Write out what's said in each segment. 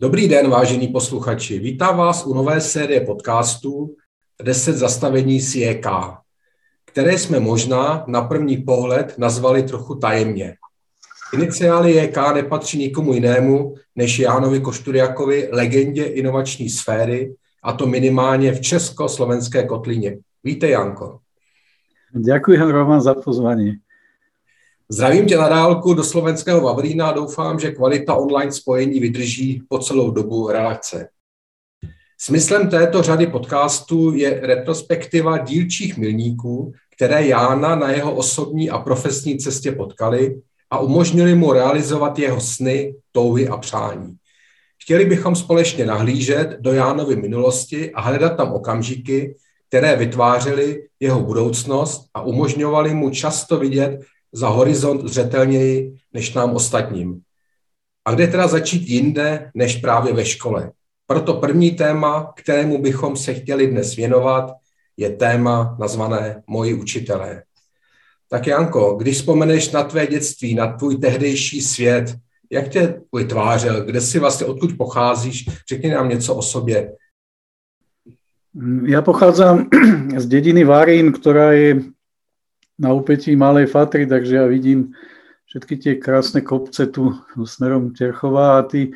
Dobrý den, vážení posluchači. Vítám vás u nové série podcastů 10 zastavení CEK, které jsme možná na první pohled nazvali trochu tajemně. Iniciály JK nepatří nikomu jinému než Jánovi Košturiakovi, legendě inovační sféry, a to minimálně v československé kotlině. Víte, Janko. Ďakujem, Roman, za pozvání. Zdravím tě na dálku do slovenského Vavrína a doufám, že kvalita online spojení vydrží po celou dobu relace. Smyslem této řady podcastů je retrospektiva dílčích milníků, které Jána na jeho osobní a profesní cestě potkali a umožnili mu realizovat jeho sny, touhy a přání. Chtěli bychom společně nahlížet do Jánovy minulosti a hledat tam okamžiky, které vytvářely jeho budoucnost a umožňovali mu často vidět za horizont zřetelněji než nám ostatním. A kde teda začít jinde než právě ve škole? Proto první téma, kterému bychom se chtěli dnes věnovat, je téma nazvané Moji učitelé. Tak Janko, když vzpomeneš na tvé dětství, na tvůj tehdejší svět, jak tě vytvářel, kde si vlastně, odkud pocházíš, řekni nám něco o sobě. Ja pochádzam z dediny Varín, ktorá je na úpetí Malej Fatry, takže ja vidím všetky tie krásne kopce tu smerom Terchová a tí,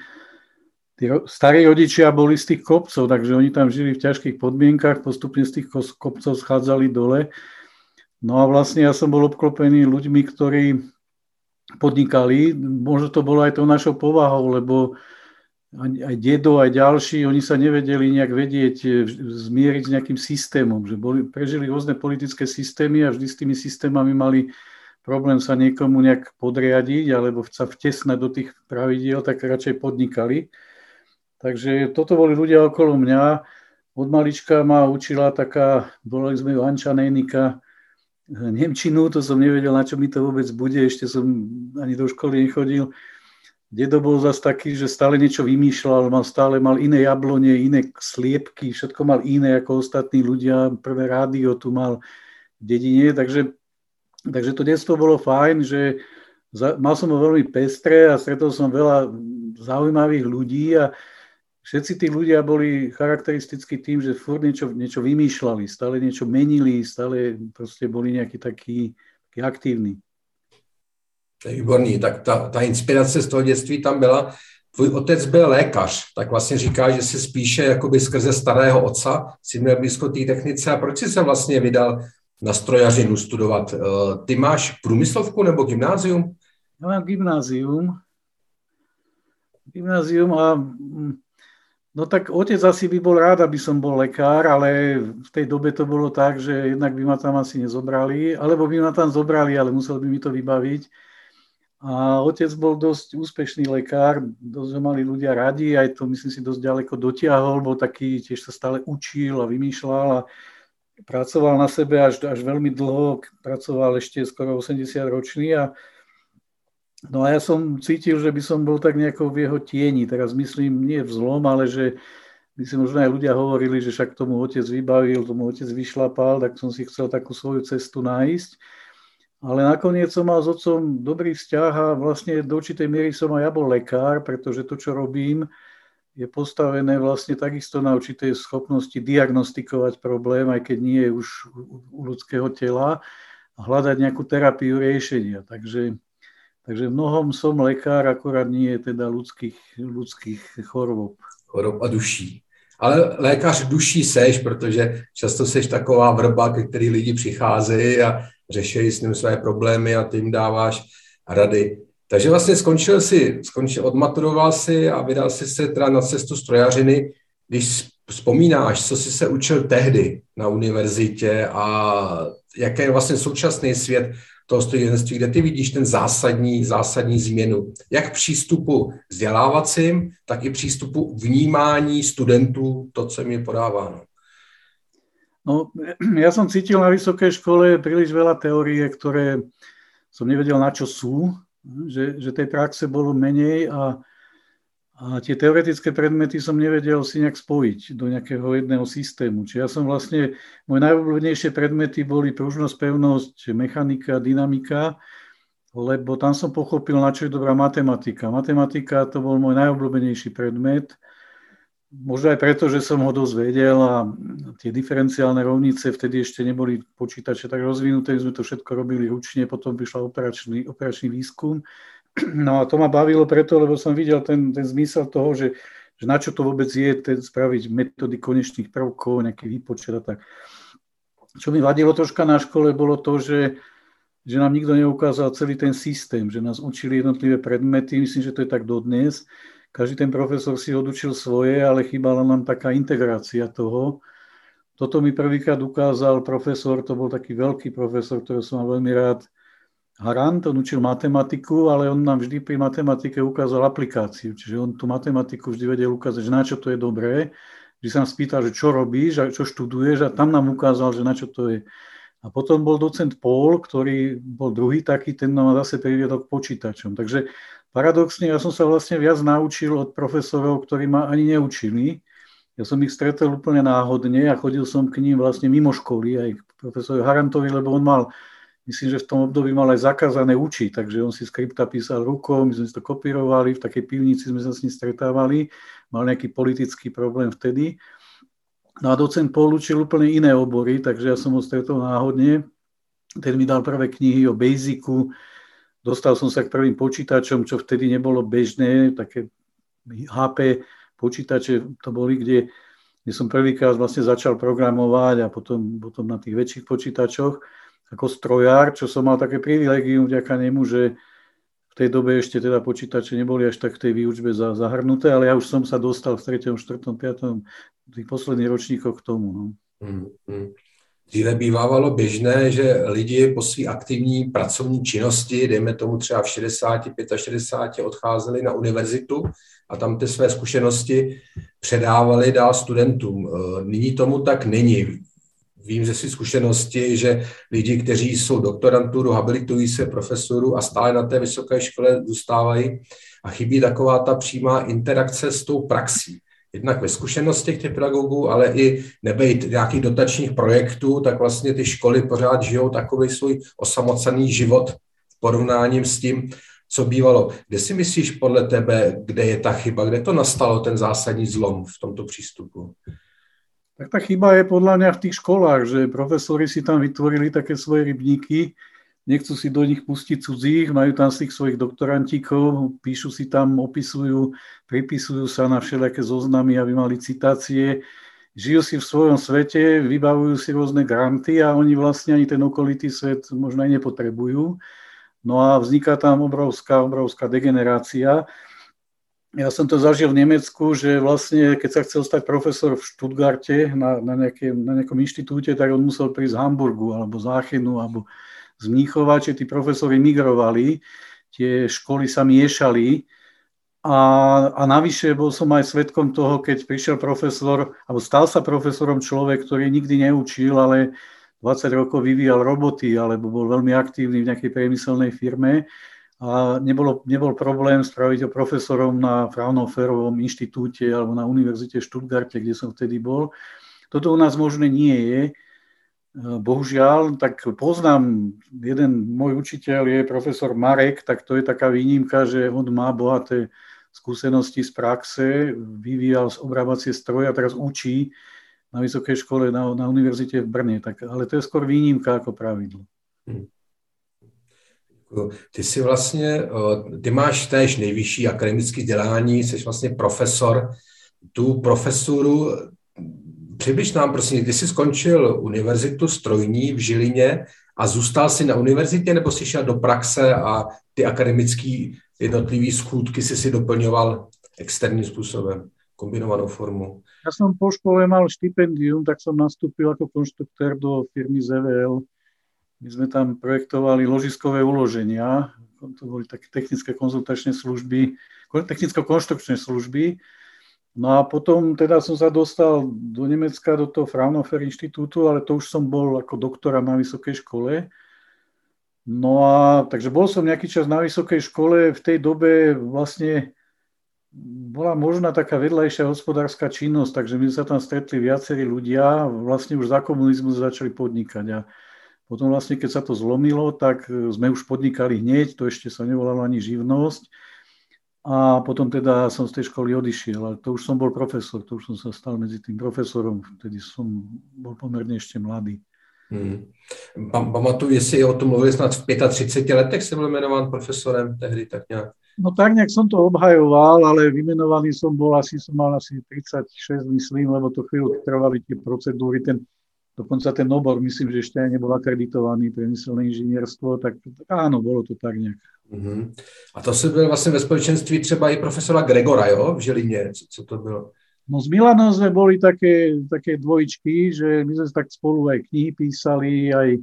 tí starí rodičia boli z tých kopcov, takže oni tam žili v ťažkých podmienkach, postupne z tých kopcov schádzali dole. No a vlastne ja som bol obklopený ľuďmi, ktorí podnikali. Možno to bolo aj tou našou povahou, lebo aj dedo, aj ďalší, oni sa nevedeli nejak vedieť e, zmieriť s nejakým systémom, že boli, prežili rôzne politické systémy a vždy s tými systémami mali problém sa niekomu nejak podriadiť alebo sa vtesnať do tých pravidiel, tak radšej podnikali. Takže toto boli ľudia okolo mňa. Od malička ma učila taká, volali sme ju Anča Nejnika, Nemčinu, to som nevedel, na čo mi to vôbec bude, ešte som ani do školy nechodil Dedo bol zase taký, že stále niečo vymýšľal, mal stále mal iné jablone, iné sliepky, všetko mal iné ako ostatní ľudia. Prvé rádio tu mal v dedine, takže, takže to detstvo bolo fajn, že za, mal som ho veľmi pestré a stretol som veľa zaujímavých ľudí a všetci tí ľudia boli charakteristickí tým, že furt niečo, niečo vymýšľali, stále niečo menili, stále proste boli nejakí takí, takí aktívni. To je výborný. Tak ta, ta inspirace z toho dětství tam byla. Tvůj otec byl lékař, tak vlastně říká, že si spíše jakoby skrze starého otca si měl blízko té technice. A proč jsi se vlastně vydal na strojařinu studovat? Eh, ty máš průmyslovku nebo gymnázium? Já mám gymnázium. Gymnázium a mm, No tak otec asi by bol rád, aby som bol lekár, ale v tej dobe to bolo tak, že jednak by ma tam asi nezobrali, alebo by ma tam zobrali, ale musel by mi to vybaviť. A otec bol dosť úspešný lekár, dosť ho mali ľudia radi, aj to myslím si dosť ďaleko dotiahol, bol taký, tiež sa stále učil a vymýšľal a pracoval na sebe až, až veľmi dlho, pracoval ešte skoro 80 ročný a No a ja som cítil, že by som bol tak nejako v jeho tieni. Teraz myslím, nie v zlom, ale že by si možno aj ľudia hovorili, že však tomu otec vybavil, tomu otec vyšlapal, tak som si chcel takú svoju cestu nájsť. Ale nakoniec som mal s otcom dobrý vzťah a vlastne do určitej miery som aj ja bol lekár, pretože to, čo robím, je postavené vlastne takisto na určitej schopnosti diagnostikovať problém, aj keď nie je už u ľudského tela, a hľadať nejakú terapiu riešenia. Takže, takže v mnohom som lekár, akorát nie je teda ľudských, ľudských chorob. Chorob a duší. Ale lékař duší seš, protože často seš taková vrba, ke který lidi přicházejí a řeší s ním své problémy a ty jim dáváš rady. Takže vlastně skončil si, skončil, odmaturoval si a vydal si se teda na cestu strojařiny. Když vzpomínáš, co jsi se učil tehdy na univerzitě a jaký je vlastně současný svět toho strojírenství, kde ty vidíš ten zásadní, zásadní změnu, jak přístupu vzdělávacím, tak i přístupu vnímání studentů, to, co mi podáváno. No, ja som cítil na vysokej škole príliš veľa teórie, ktoré som nevedel, na čo sú, že, že tej praxe bolo menej a a tie teoretické predmety som nevedel si nejak spojiť do nejakého jedného systému. Čiže ja som vlastne, moje najobľúbenejšie predmety boli pružnosť, pevnosť, mechanika, dynamika, lebo tam som pochopil, na čo je dobrá matematika. Matematika to bol môj najobľúbenejší predmet, možno aj preto, že som ho dosť vedel a tie diferenciálne rovnice vtedy ešte neboli počítače tak rozvinuté, sme to všetko robili ručne, potom vyšla operačný, operačný výskum No a to ma bavilo preto, lebo som videl ten, ten zmysel toho, že, že na čo to vôbec je ten, spraviť metódy konečných prvkov, nejaký výpočet a tak. Čo mi vadilo troška na škole, bolo to, že, že nám nikto neukázal celý ten systém, že nás učili jednotlivé predmety, myslím, že to je tak dodnes. Každý ten profesor si odučil svoje, ale chýbala nám taká integrácia toho. Toto mi prvýkrát ukázal profesor, to bol taký veľký profesor, ktorý som mal veľmi rád, Harant, on učil matematiku, ale on nám vždy pri matematike ukázal aplikáciu. Čiže on tú matematiku vždy vedel ukázať, že na čo to je dobré. Vždy sa nám spýtal, že čo robíš a čo študuješ a tam nám ukázal, že na čo to je. A potom bol docent Paul, ktorý bol druhý taký, ten nám zase priviedol k počítačom. Takže paradoxne ja som sa vlastne viac naučil od profesorov, ktorí ma ani neučili. Ja som ich stretol úplne náhodne a chodil som k ním vlastne mimo školy, aj k profesorovi Harantovi, lebo on mal myslím, že v tom období mal aj zakázané učiť, takže on si skripta písal rukou, my sme si to kopírovali, v takej pivnici sme sa s ním stretávali, mal nejaký politický problém vtedy. No a docent Paul úplne iné obory, takže ja som ho stretol náhodne. Ten mi dal prvé knihy o Basicu, dostal som sa k prvým počítačom, čo vtedy nebolo bežné, také HP počítače to boli, kde, kde som prvýkrát vlastne začal programovať a potom, potom na tých väčších počítačoch ako strojár, čo som mal také privilegium vďaka nemu, že tej dobe ešte teda počítače neboli až tak v tej výučbe zahrnuté, ale ja už som sa dostal v 3., 4., 5. tých posledných ročníkoch k tomu. No. Mm, mm. Dříve bývávalo běžné, že lidi po své aktivní pracovní činnosti, dejme tomu třeba v 60, 65, odcházeli na univerzitu a tam ty své zkušenosti předávali dál studentům. Nyní tomu tak není vím ze si zkušenosti, že lidi, kteří jsou doktoranturu, habilitují se profesoru a stále na té vysoké škole zůstávají a chybí taková ta přímá interakce s tou praxí. Jednak ve zkušenostech těch pedagogů, ale i nebejt nějakých dotačních projektů, tak vlastně ty školy pořád žijou takový svůj osamocený život v porovnáním s tím, co bývalo. Kde si myslíš podle tebe, kde je ta chyba, kde to nastalo, ten zásadní zlom v tomto přístupu? Tak tá chyba je podľa mňa v tých školách, že profesori si tam vytvorili také svoje rybníky, nechcú si do nich pustiť cudzích, majú tam tých svojich doktorantíkov, píšu si tam, opisujú, pripisujú sa na všelijaké zoznamy, aby mali citácie, žijú si v svojom svete, vybavujú si rôzne granty a oni vlastne ani ten okolitý svet možno aj nepotrebujú. No a vzniká tam obrovská, obrovská degenerácia. Ja som to zažil v Nemecku, že vlastne, keď sa chcel stať profesor v Stuttgarte na, na, nejaké, na nejakom inštitúte, tak on musel prísť z Hamburgu alebo z Aachenu alebo z Mníchova, čiže tí profesori migrovali, tie školy sa miešali. A, a navyše bol som aj svetkom toho, keď prišiel profesor, alebo stal sa profesorom človek, ktorý nikdy neučil, ale 20 rokov vyvíjal roboty alebo bol veľmi aktívny v nejakej priemyselnej firme a nebolo, nebol problém spraviť ho profesorom na Fraunhoferovom inštitúte alebo na univerzite v Stuttgarte, kde som vtedy bol. Toto u nás možné nie je. Bohužiaľ, tak poznám, jeden môj učiteľ je profesor Marek, tak to je taká výnimka, že on má bohaté skúsenosti z praxe, vyvíjal obrábacie stroje a teraz učí na vysokej škole na, na univerzite v Brne. Tak, ale to je skôr výnimka ako pravidlo. Ty si vlastně, ty máš též nejvyšší akademické vzdělání, jsi vlastně profesor. Tu profesuru, přibliž nám prosím, kdy jsi skončil univerzitu strojní v Žilině a zůstal jsi na univerzitě nebo jsi šel do praxe a ty akademické jednotlivé schůdky si si doplňoval externím způsobem, kombinovanou formu? Ja som po škole mal štipendium, tak som nastúpil ako konštruktér do firmy ZVL My sme tam projektovali ložiskové uloženia, to boli také technické konzultačné služby, technicko-konštrukčné služby. No a potom teda som sa dostal do Nemecka, do toho Fraunhofer inštitútu, ale to už som bol ako doktora na vysokej škole. No a takže bol som nejaký čas na vysokej škole, v tej dobe vlastne bola možná taká vedľajšia hospodárska činnosť, takže my sa tam stretli viacerí ľudia, vlastne už za komunizmu začali podnikať a potom vlastne, keď sa to zlomilo, tak sme už podnikali hneď, to ešte sa nevolalo ani živnosť a potom teda som z tej školy odišiel, ale to už som bol profesor, to už som sa stal medzi tým profesorom, vtedy som bol pomerne ešte mladý. Hmm. Pamatuju, jestli o tom mluvili snad v 35 letech, jsem byl jmenován profesorem tehdy, tak nějak. No tak nejak som to obhajoval, ale vymenovaný som bol, asi som mal asi 36, myslím, lebo to chvíľu trvali tie procedúry, ten, dokonca ten obor, myslím, že ešte aj nebol akreditovaný priemyselné inžinierstvo, tak, áno, bolo to tak nejak. Uh-huh. A to se byl vlastně ve společenství třeba i profesora Gregora, jo, v Žilině, co, co to bylo? No s Milanom sme boli také, také dvojičky, že my sme tak spolu aj knihy písali, aj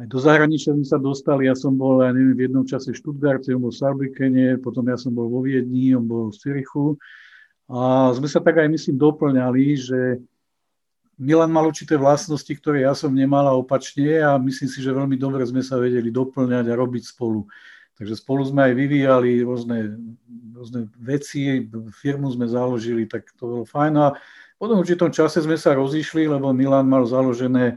aj do zahraničia sme sa dostali, ja som bol, ja neviem, v jednom čase v Stuttgarte, on bol v Sarbikene, potom ja som bol vo Viedni, on bol v Cirichu a sme sa tak aj, myslím, doplňali, že Milan mal určité vlastnosti, ktoré ja som nemal a opačne a myslím si, že veľmi dobre sme sa vedeli doplňať a robiť spolu. Takže spolu sme aj vyvíjali rôzne, rôzne veci, firmu sme založili, tak to bolo fajn. A potom v určitom čase sme sa rozišli, lebo Milan mal založené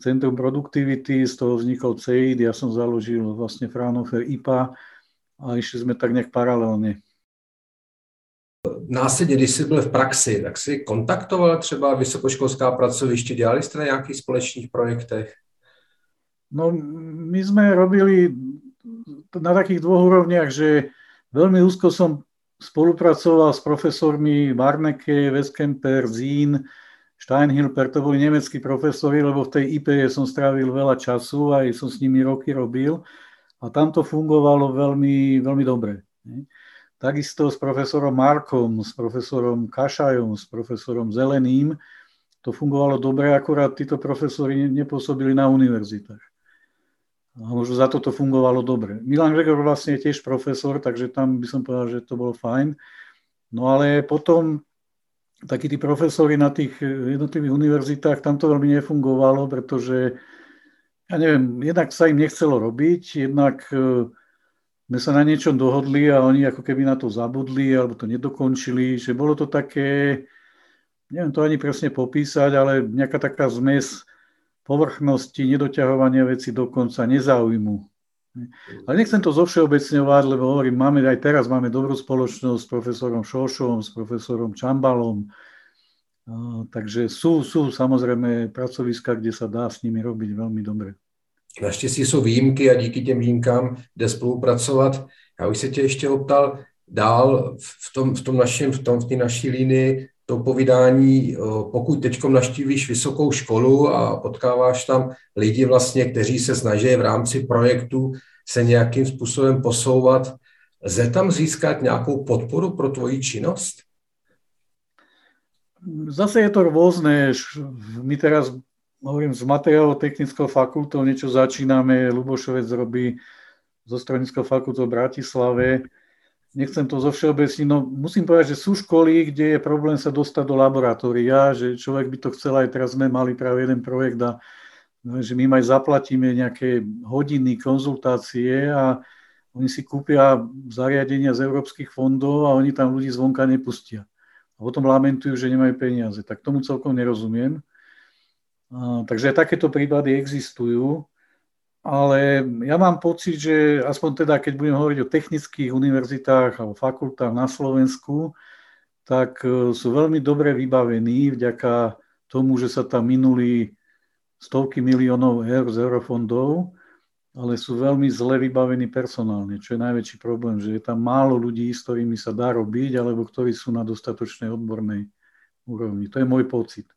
Centrum produktivity, z toho vznikol CEID, ja som založil vlastne Fraunhofer IPA a išli sme tak nejak paralelně. Následně, když jsi byl v praxi, tak si kontaktoval třeba vysokoškolská pracoviště, dělali jste na nějakých společných projektech? No, my sme robili na takých dvoch úrovniach, že veľmi úzko som spolupracoval s profesormi Barneke, Westkemper, Zín, Steinhilper, to boli nemeckí profesori, lebo v tej IP som strávil veľa času, aj som s nimi roky robil a tam to fungovalo veľmi, veľmi dobre. Takisto s profesorom Markom, s profesorom Kašajom, s profesorom Zeleným, to fungovalo dobre, akurát títo profesori nepôsobili na univerzitách. A možno za to to fungovalo dobre. Milan Gregor vlastne je tiež profesor, takže tam by som povedal, že to bolo fajn. No ale potom takí tí profesori na tých jednotlivých univerzitách, tam to veľmi nefungovalo, pretože ja neviem, jednak sa im nechcelo robiť, jednak e, sme sa na niečom dohodli a oni ako keby na to zabudli alebo to nedokončili, že bolo to také, neviem to ani presne popísať, ale nejaká taká zmes povrchnosti, nedoťahovania veci do konca, nezáujmu. Ale nechcem to zovšeobecňovať, lebo hovorím, máme aj teraz máme dobrú spoločnosť s profesorom Šošom, s profesorom Čambalom, takže sú, sú samozrejme pracoviska, kde sa dá s nimi robiť veľmi dobre. Naštěstí jsou výjimky a díky těm výjimkám jde spolupracovat. Já bych se tě ještě optal dál v tom, v tom našem, v tom, v té naší línii to povídání, pokud teď naštívíš vysokou školu a potkáváš tam lidi vlastně, kteří se snaží v rámci projektu se nějakým způsobem posouvat, lze tam získat nějakou podporu pro tvoji činnost? Zase je to rôzne. My teraz, hovorím, s materiálo-technickou fakultou niečo začíname. Lubošovec robí zo stronickou fakultou v Bratislave nechcem to zo všeobecniť, no musím povedať, že sú školy, kde je problém sa dostať do laboratória, že človek by to chcel, aj teraz sme mali práve jeden projekt a no, že my aj zaplatíme nejaké hodiny konzultácie a oni si kúpia zariadenia z európskych fondov a oni tam ľudí zvonka nepustia. A potom lamentujú, že nemajú peniaze. Tak tomu celkom nerozumiem. Takže takéto prípady existujú ale ja mám pocit, že aspoň teda, keď budem hovoriť o technických univerzitách alebo fakultách na Slovensku, tak e, sú veľmi dobre vybavení vďaka tomu, že sa tam minuli stovky miliónov eur z eurofondov, ale sú veľmi zle vybavení personálne, čo je najväčší problém, že je tam málo ľudí, s ktorými sa dá robiť, alebo ktorí sú na dostatočnej odbornej úrovni. To je môj pocit.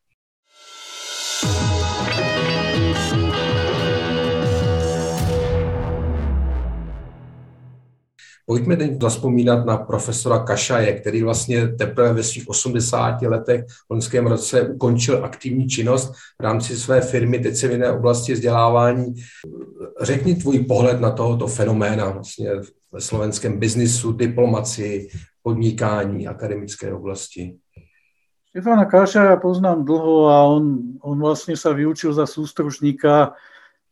Pojďme teď zaspomínat na profesora Kašaje, který vlastně teprve ve svých 80 letech v loňském roce ukončil aktivní činnost v rámci své firmy, teď se v jiné oblasti vzdělávání. Řekni tvůj pohled na tohoto fenoména vlastně ve slovenském biznisu, diplomacii, podnikání, akademické oblasti. Štefana Kaša ja poznám dlho a on, on vlastne sa vyučil za sústružníka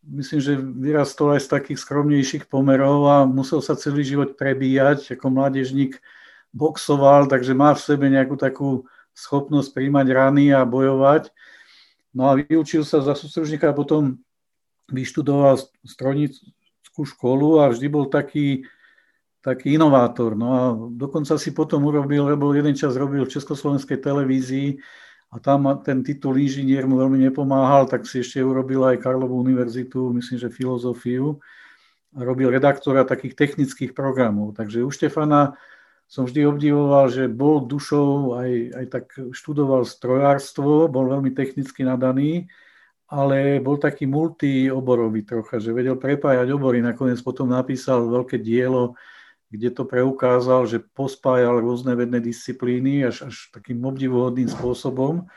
myslím, že vyrastol aj z takých skromnejších pomerov a musel sa celý život prebíjať. Ako mládežník boxoval, takže má v sebe nejakú takú schopnosť príjmať rany a bojovať. No a vyučil sa za sústružníka a potom vyštudoval strojnickú školu a vždy bol taký, taký inovátor. No a dokonca si potom urobil, lebo jeden čas robil v Československej televízii a tam ten titul inžinier mu veľmi nepomáhal, tak si ešte urobil aj Karlovú univerzitu, myslím, že filozofiu a robil redaktora takých technických programov. Takže u Štefana som vždy obdivoval, že bol dušou, aj, aj tak študoval strojárstvo, bol veľmi technicky nadaný, ale bol taký multioborový trocha, že vedel prepájať obory. Nakoniec potom napísal veľké dielo kde to preukázal, že pospájal rôzne vedné disciplíny až, až takým obdivuhodným spôsobom.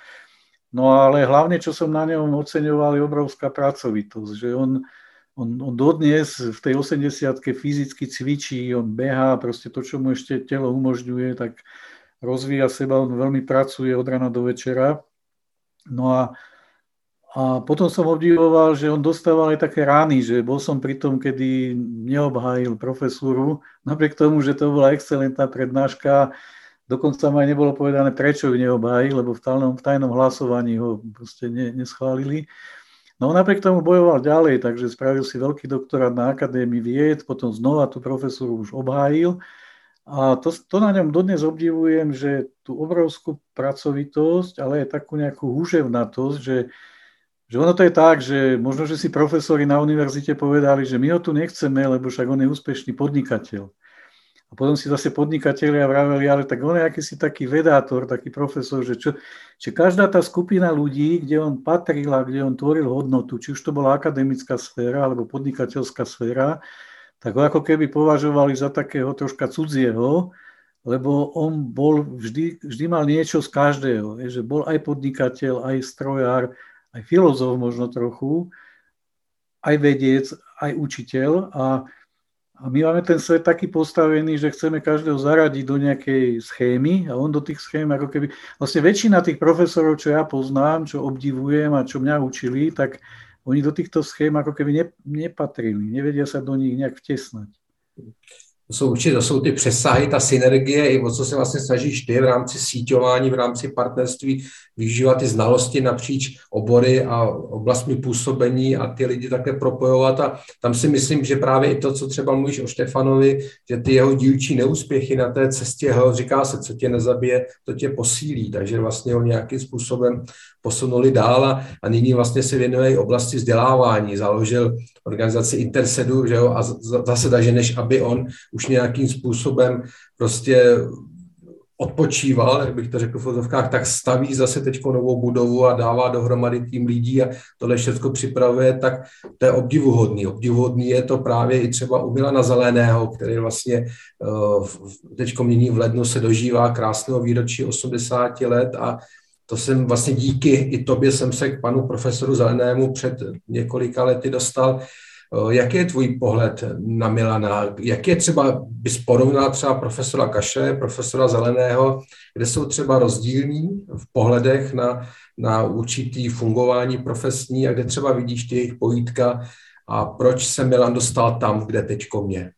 No ale hlavne, čo som na ňom oceňoval, je obrovská pracovitosť, že on, on, on dodnes v tej 80 fyzicky cvičí, on behá, proste to, čo mu ešte telo umožňuje, tak rozvíja seba, on veľmi pracuje od rana do večera. No a a potom som obdivoval, že on dostával aj také rány, že bol som pri tom, kedy neobhájil profesúru, napriek tomu, že to bola excelentná prednáška, dokonca ma aj nebolo povedané, prečo ju neobhájil, lebo v tajnom, v tajnom hlasovaní ho proste ne, neschválili. No napriek tomu bojoval ďalej, takže spravil si veľký doktorát na Akadémii vied, potom znova tú profesúru už obhájil. A to, to na ňom dodnes obdivujem, že tú obrovskú pracovitosť, ale aj takú nejakú húževnatosť, že že ono to je tak, že možno, že si profesori na univerzite povedali, že my ho tu nechceme, lebo však on je úspešný podnikateľ. A potom si zase podnikatelia vraveli, ale tak on je akýsi taký vedátor, taký profesor, že, čo, že každá tá skupina ľudí, kde on patril a kde on tvoril hodnotu, či už to bola akademická sféra alebo podnikateľská sféra, tak ho ako keby považovali za takého troška cudzieho, lebo on bol vždy, vždy mal niečo z každého, že bol aj podnikateľ, aj strojár, aj filozof možno trochu, aj vedec, aj učiteľ a, a my máme ten svet taký postavený, že chceme každého zaradiť do nejakej schémy a on do tých schém ako keby... Vlastne väčšina tých profesorov, čo ja poznám, čo obdivujem a čo mňa učili, tak oni do týchto schém ako keby ne, nepatrili, nevedia sa do nich nejak vtesnať. To jsou určitě to jsou ty přesahy, ta synergie, i o co se vlastně snažíš ty v rámci síťování, v rámci partnerství, využívat ty znalosti napříč obory a oblastmi působení a ty lidi také propojovat. A tam si myslím, že právě i to, co třeba mluvíš o Štefanovi, že ty jeho dílčí neúspěchy na té cestě, říká se, co tě nezabije, to tě posílí. Takže vlastně ho nějakým způsobem posunuli dál a, a nyní vlastně se věnuje oblasti vzdělávání. Založil organizaci Intersedu, že jo, a zase takže než aby on už nějakým způsobem prostě odpočíval, jak bych to řekl v fotovkách, tak staví zase teď novou budovu a dává dohromady tým lidí a tohle všechno připravuje, tak to je obdivuhodný. Obdivuhodný je to právě i třeba u Milana Zeleného, který vlastně eh, teď mění v lednu se dožívá krásného výročí 80 let a to jsem vlastně díky i tobě jsem se k panu profesoru Zelenému před několika lety dostal, Jaký je tvůj pohled na Milana? Jak je třeba, bys porovnal třeba profesora Kaše, profesora Zeleného, kde jsou třeba rozdílní v pohledech na, na určitý fungování profesní a kde třeba vidíš ty jejich pojítka a proč se Milan dostal tam, kde teďko mě?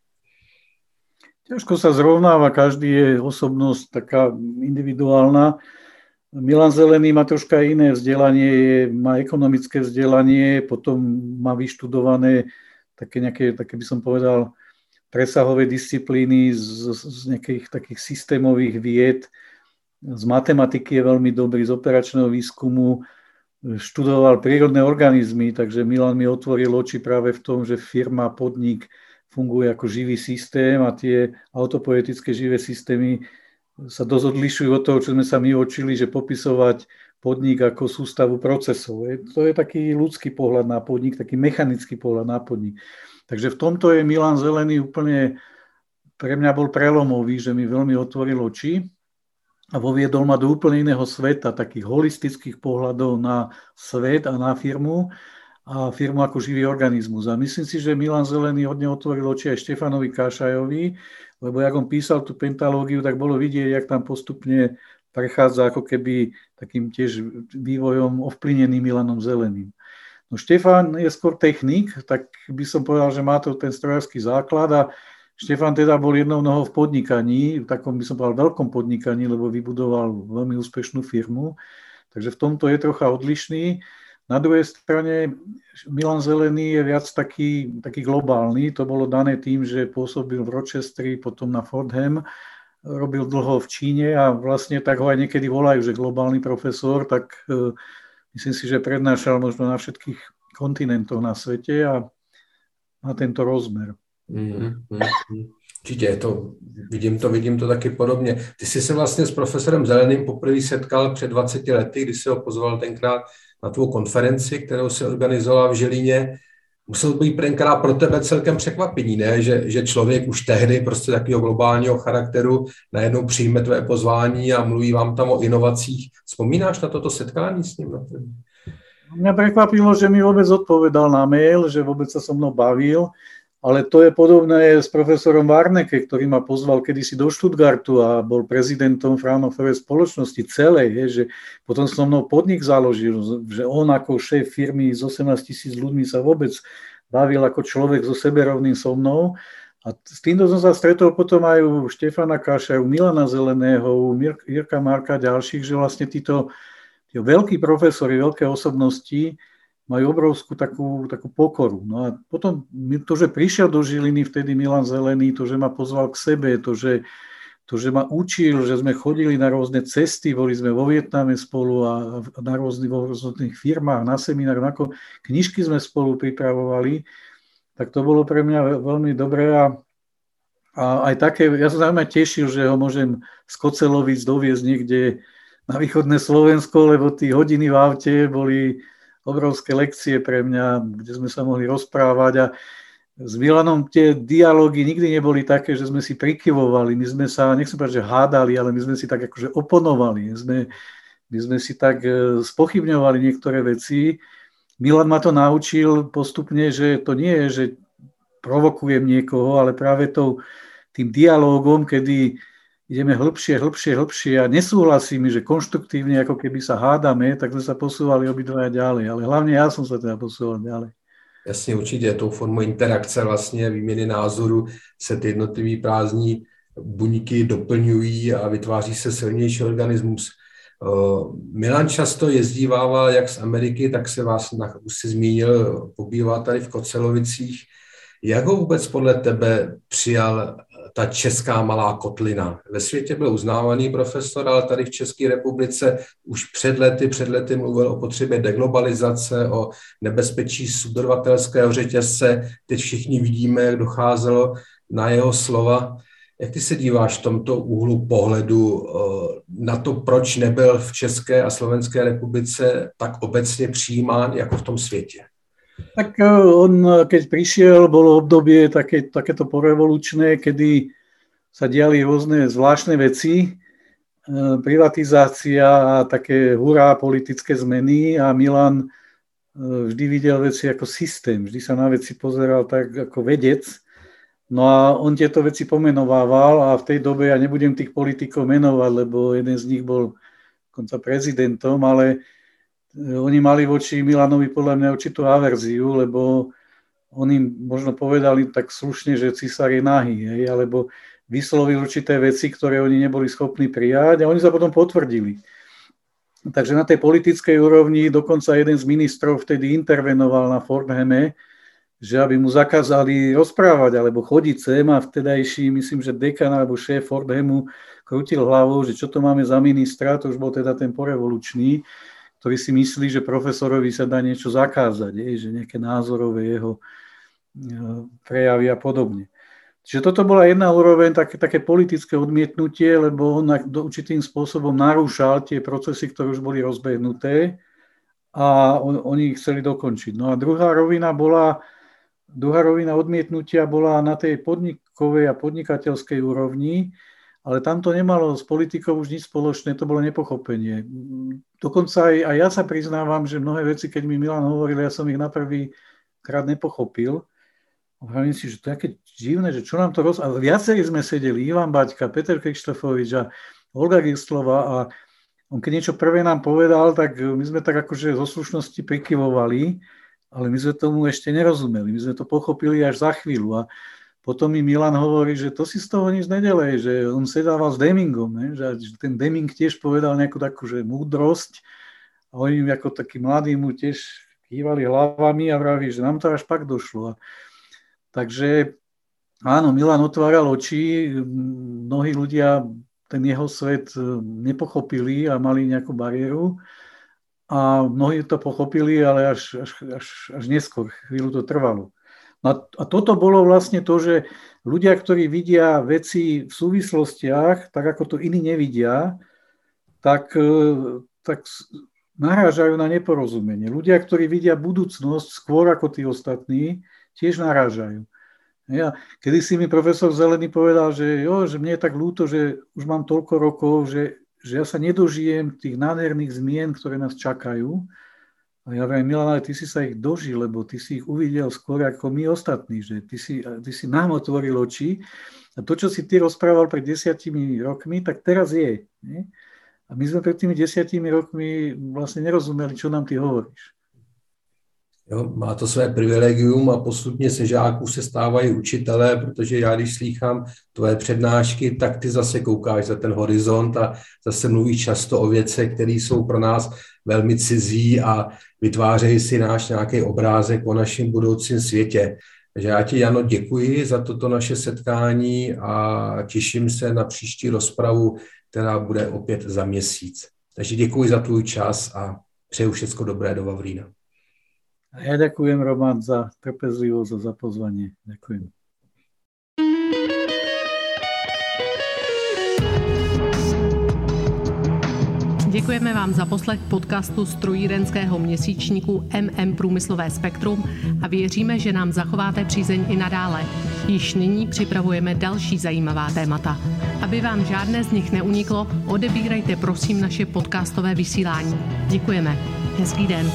Ťažko sa zrovnáva, každý je osobnosť taká individuálna. Milan Zelený má troška iné vzdelanie, má ekonomické vzdelanie, potom má vyštudované také nejaké, také by som povedal, presahové disciplíny z, z nejakých takých systémových vied, z matematiky je veľmi dobrý, z operačného výskumu, študoval prírodné organizmy, takže Milan mi otvoril oči práve v tom, že firma, podnik funguje ako živý systém a tie autopoetické živé systémy sa dosť odlišujú od toho, čo sme sa my učili, že popisovať podnik ako sústavu procesov. To je taký ľudský pohľad na podnik, taký mechanický pohľad na podnik. Takže v tomto je Milan Zelený úplne pre mňa bol prelomový, že mi veľmi otvoril oči a voviedol ma do úplne iného sveta, takých holistických pohľadov na svet a na firmu a firmu ako živý organizmus. A myslím si, že Milan Zelený hodne otvoril oči aj Štefanovi Kášajovi, lebo jak on písal tú pentalógiu, tak bolo vidieť, jak tam postupne prechádza ako keby takým tiež vývojom ovplynený Milanom Zeleným. No Štefan je skôr technik, tak by som povedal, že má to ten strojársky základ a Štefan teda bol jednou nohou v podnikaní, v takom by som povedal veľkom podnikaní, lebo vybudoval veľmi úspešnú firmu, takže v tomto je trocha odlišný. Na druhej strane Milan Zelený je viac taký, taký globálny, to bolo dané tým, že pôsobil v Rochestri, potom na Fordham, robil dlho v Číne a vlastne tak ho aj niekedy volajú, že globálny profesor, tak uh, myslím si, že prednášal možno na všetkých kontinentoch na svete a má tento rozmer. Mm, Určitě, to, vidím to, vidím to taky podobně. Ty jsi se vlastně s profesorem Zeleným poprvé setkal před 20 lety, kdy jsi ho pozval tenkrát na tvou konferenci, kterou se organizovala v Žilíně. Musel být tenkrát pro tebe celkem překvapení, ne? Že, že člověk už tehdy prostě takového globálního charakteru najednou přijme tvé pozvání a mluví vám tam o inovacích. Vzpomínáš na toto setkání s ním? Mňa prekvapilo, že mi vôbec odpovedal na mail, že vôbec sa so mnou bavil ale to je podobné s profesorom Varneke, ktorý ma pozval kedysi do Stuttgartu a bol prezidentom Fraunhoferovej spoločnosti celej, je, že potom so mnou podnik založil, že on ako šéf firmy s 18 tisíc ľuďmi sa vôbec bavil ako človek so seberovným so mnou. A s týmto som sa stretol potom aj u Štefana Kaša, u Milana Zeleného, u Jirka Marka a ďalších, že vlastne títo, títo veľkí profesori, veľké osobnosti majú obrovskú takú, takú pokoru. No a potom to, že prišiel do Žiliny vtedy Milan Zelený, to, že ma pozval k sebe, to, že, to, že ma učil, že sme chodili na rôzne cesty, boli sme vo Vietname spolu a na rôznych, vo rôznych firmách, na seminár, ako knižky sme spolu pripravovali, tak to bolo pre mňa veľmi dobré a, a aj také, ja som sa tešil, že ho môžem z Kocelovic doviezť niekde na východné Slovensko, lebo tí hodiny v aute boli obrovské lekcie pre mňa, kde sme sa mohli rozprávať a s Milanom tie dialógy nikdy neboli také, že sme si prikyvovali, my sme sa, nechcem povedať, že hádali, ale my sme si tak akože oponovali, my sme, my sme si tak e, spochybňovali niektoré veci. Milan ma to naučil postupne, že to nie je, že provokujem niekoho, ale práve tou, tým dialógom, kedy ideme hĺbšie, hĺbšie, hĺbšie a nesúhlasíme, že konštruktívne, ako keby sa hádame, tak sme sa posúvali obidvaja ďalej. Ale hlavne ja som sa teda posúval ďalej. Jasně, určitě. Tou formou interakce vlastně výměny názoru se ty jednotlivý prázdní buňky doplňují a vytváří se silnější organismus. Milan často jezdívával jak z Ameriky, tak se vás, už si zmínil, pobývá tady v Kocelovicích. Jak ho vůbec podle tebe přijal ta česká malá kotlina. Ve světě byl uznávaný profesor, ale tady v České republice už před lety, před lety mluvil o potřebě deglobalizace, o nebezpečí subdodavatelského řetězce. Teď všichni vidíme, jak docházelo na jeho slova. Jak ty se díváš v tomto úhlu pohledu eh, na to, proč nebyl v České a Slovenské republice tak obecně přijímán jako v tom světě? Tak e, on, keď prišiel, bolo obdobie také, takéto porevolučné, kedy sa diali rôzne zvláštne veci, e, privatizácia a také hurá politické zmeny a Milan vždy videl veci ako systém, vždy sa na veci pozeral tak ako vedec. No a on tieto veci pomenovával a v tej dobe ja nebudem tých politikov menovať, lebo jeden z nich bol konca prezidentom, ale oni mali voči Milanovi podľa mňa určitú averziu, lebo oni možno povedali tak slušne, že císar je nahý, hej, alebo vyslovil určité veci, ktoré oni neboli schopní prijať a oni sa potom potvrdili. Takže na tej politickej úrovni dokonca jeden z ministrov vtedy intervenoval na Fordhame, že aby mu zakázali rozprávať alebo chodiť sem a vtedajší, myslím, že dekan alebo šéf Fordhamu krútil hlavou, že čo to máme za ministra, to už bol teda ten porevolučný, ktorý si myslí, že profesorovi sa dá niečo zakázať, je, že nejaké názorové jeho e, prejavy a podobne. Čiže toto bola jedna úroveň, také, také politické odmietnutie, lebo on do určitým spôsobom narúšal tie procesy, ktoré už boli rozbehnuté a on, oni ich chceli dokončiť. No a druhá rovina bola, druhá rovina odmietnutia bola na tej podnik, ziskovej a podnikateľskej úrovni, ale tam to nemalo s politikou už nič spoločné, to bolo nepochopenie. Dokonca aj, aj ja sa priznávam, že mnohé veci, keď mi Milan hovoril, ja som ich na prvý krát nepochopil. Hovorím si, že to je také divné, že čo nám to roz... A viacerí sme sedeli, Ivan Baťka, Peter Kekštofovič a Olga Gislova a on keď niečo prvé nám povedal, tak my sme tak akože zo slušnosti prikyvovali, ale my sme tomu ešte nerozumeli. My sme to pochopili až za chvíľu. A potom mi Milan hovorí, že to si z toho nič nedelej, že on sedával s Demingom, ne? že ten Deming tiež povedal nejakú takú že múdrosť a oni ako takí mladí mu tiež kývali hlavami a vraví, že nám to až pak došlo. Takže áno, Milan otváral oči, mnohí ľudia ten jeho svet nepochopili a mali nejakú bariéru a mnohí to pochopili, ale až, až, až, až neskôr, chvíľu to trvalo. A, a toto bolo vlastne to, že ľudia, ktorí vidia veci v súvislostiach, tak ako to iní nevidia, tak, e, tak narážajú na neporozumenie. Ľudia, ktorí vidia budúcnosť skôr ako tí ostatní, tiež narážajú. Ja, kedy si mi profesor Zelený povedal, že, jo, že mne je tak ľúto, že už mám toľko rokov, že, že ja sa nedožijem tých nádherných zmien, ktoré nás čakajú, a ja viem, Milan, ale ty si sa ich dožil, lebo ty si ich uvidel skôr ako my ostatní, že ty si, ty si nám otvoril oči a to, čo si ty rozprával pred desiatimi rokmi, tak teraz je. Nie? A my sme pred tými desiatimi rokmi vlastne nerozumeli, čo nám ty hovoríš. Jo, má to své privilegium a postupně se žáků se stávají učitelé, protože já, když slýchám tvoje přednášky, tak ty zase koukáš za ten horizont a zase mluvíš často o věcech, které jsou pro nás velmi cizí a vytvářejí si náš nějaký obrázek o našem budoucím světě. Takže já ti, Jano, děkuji za toto naše setkání a těším se na příští rozpravu, která bude opět za měsíc. Takže děkuji za tvůj čas a přeju všechno dobré do Vavrína. Ja ďakujem, Roman, za trpezlivosť a za pozvanie. Ďakujem. Děkujeme vám za poslech podcastu strojírenského měsíčníku MM Průmyslové spektrum a věříme, že nám zachováte přízeň i nadále. Již nyní připravujeme další zajímavá témata. Aby vám žádné z nich neuniklo, odebírajte prosím naše podcastové vysílání. Děkujeme. Hezký den.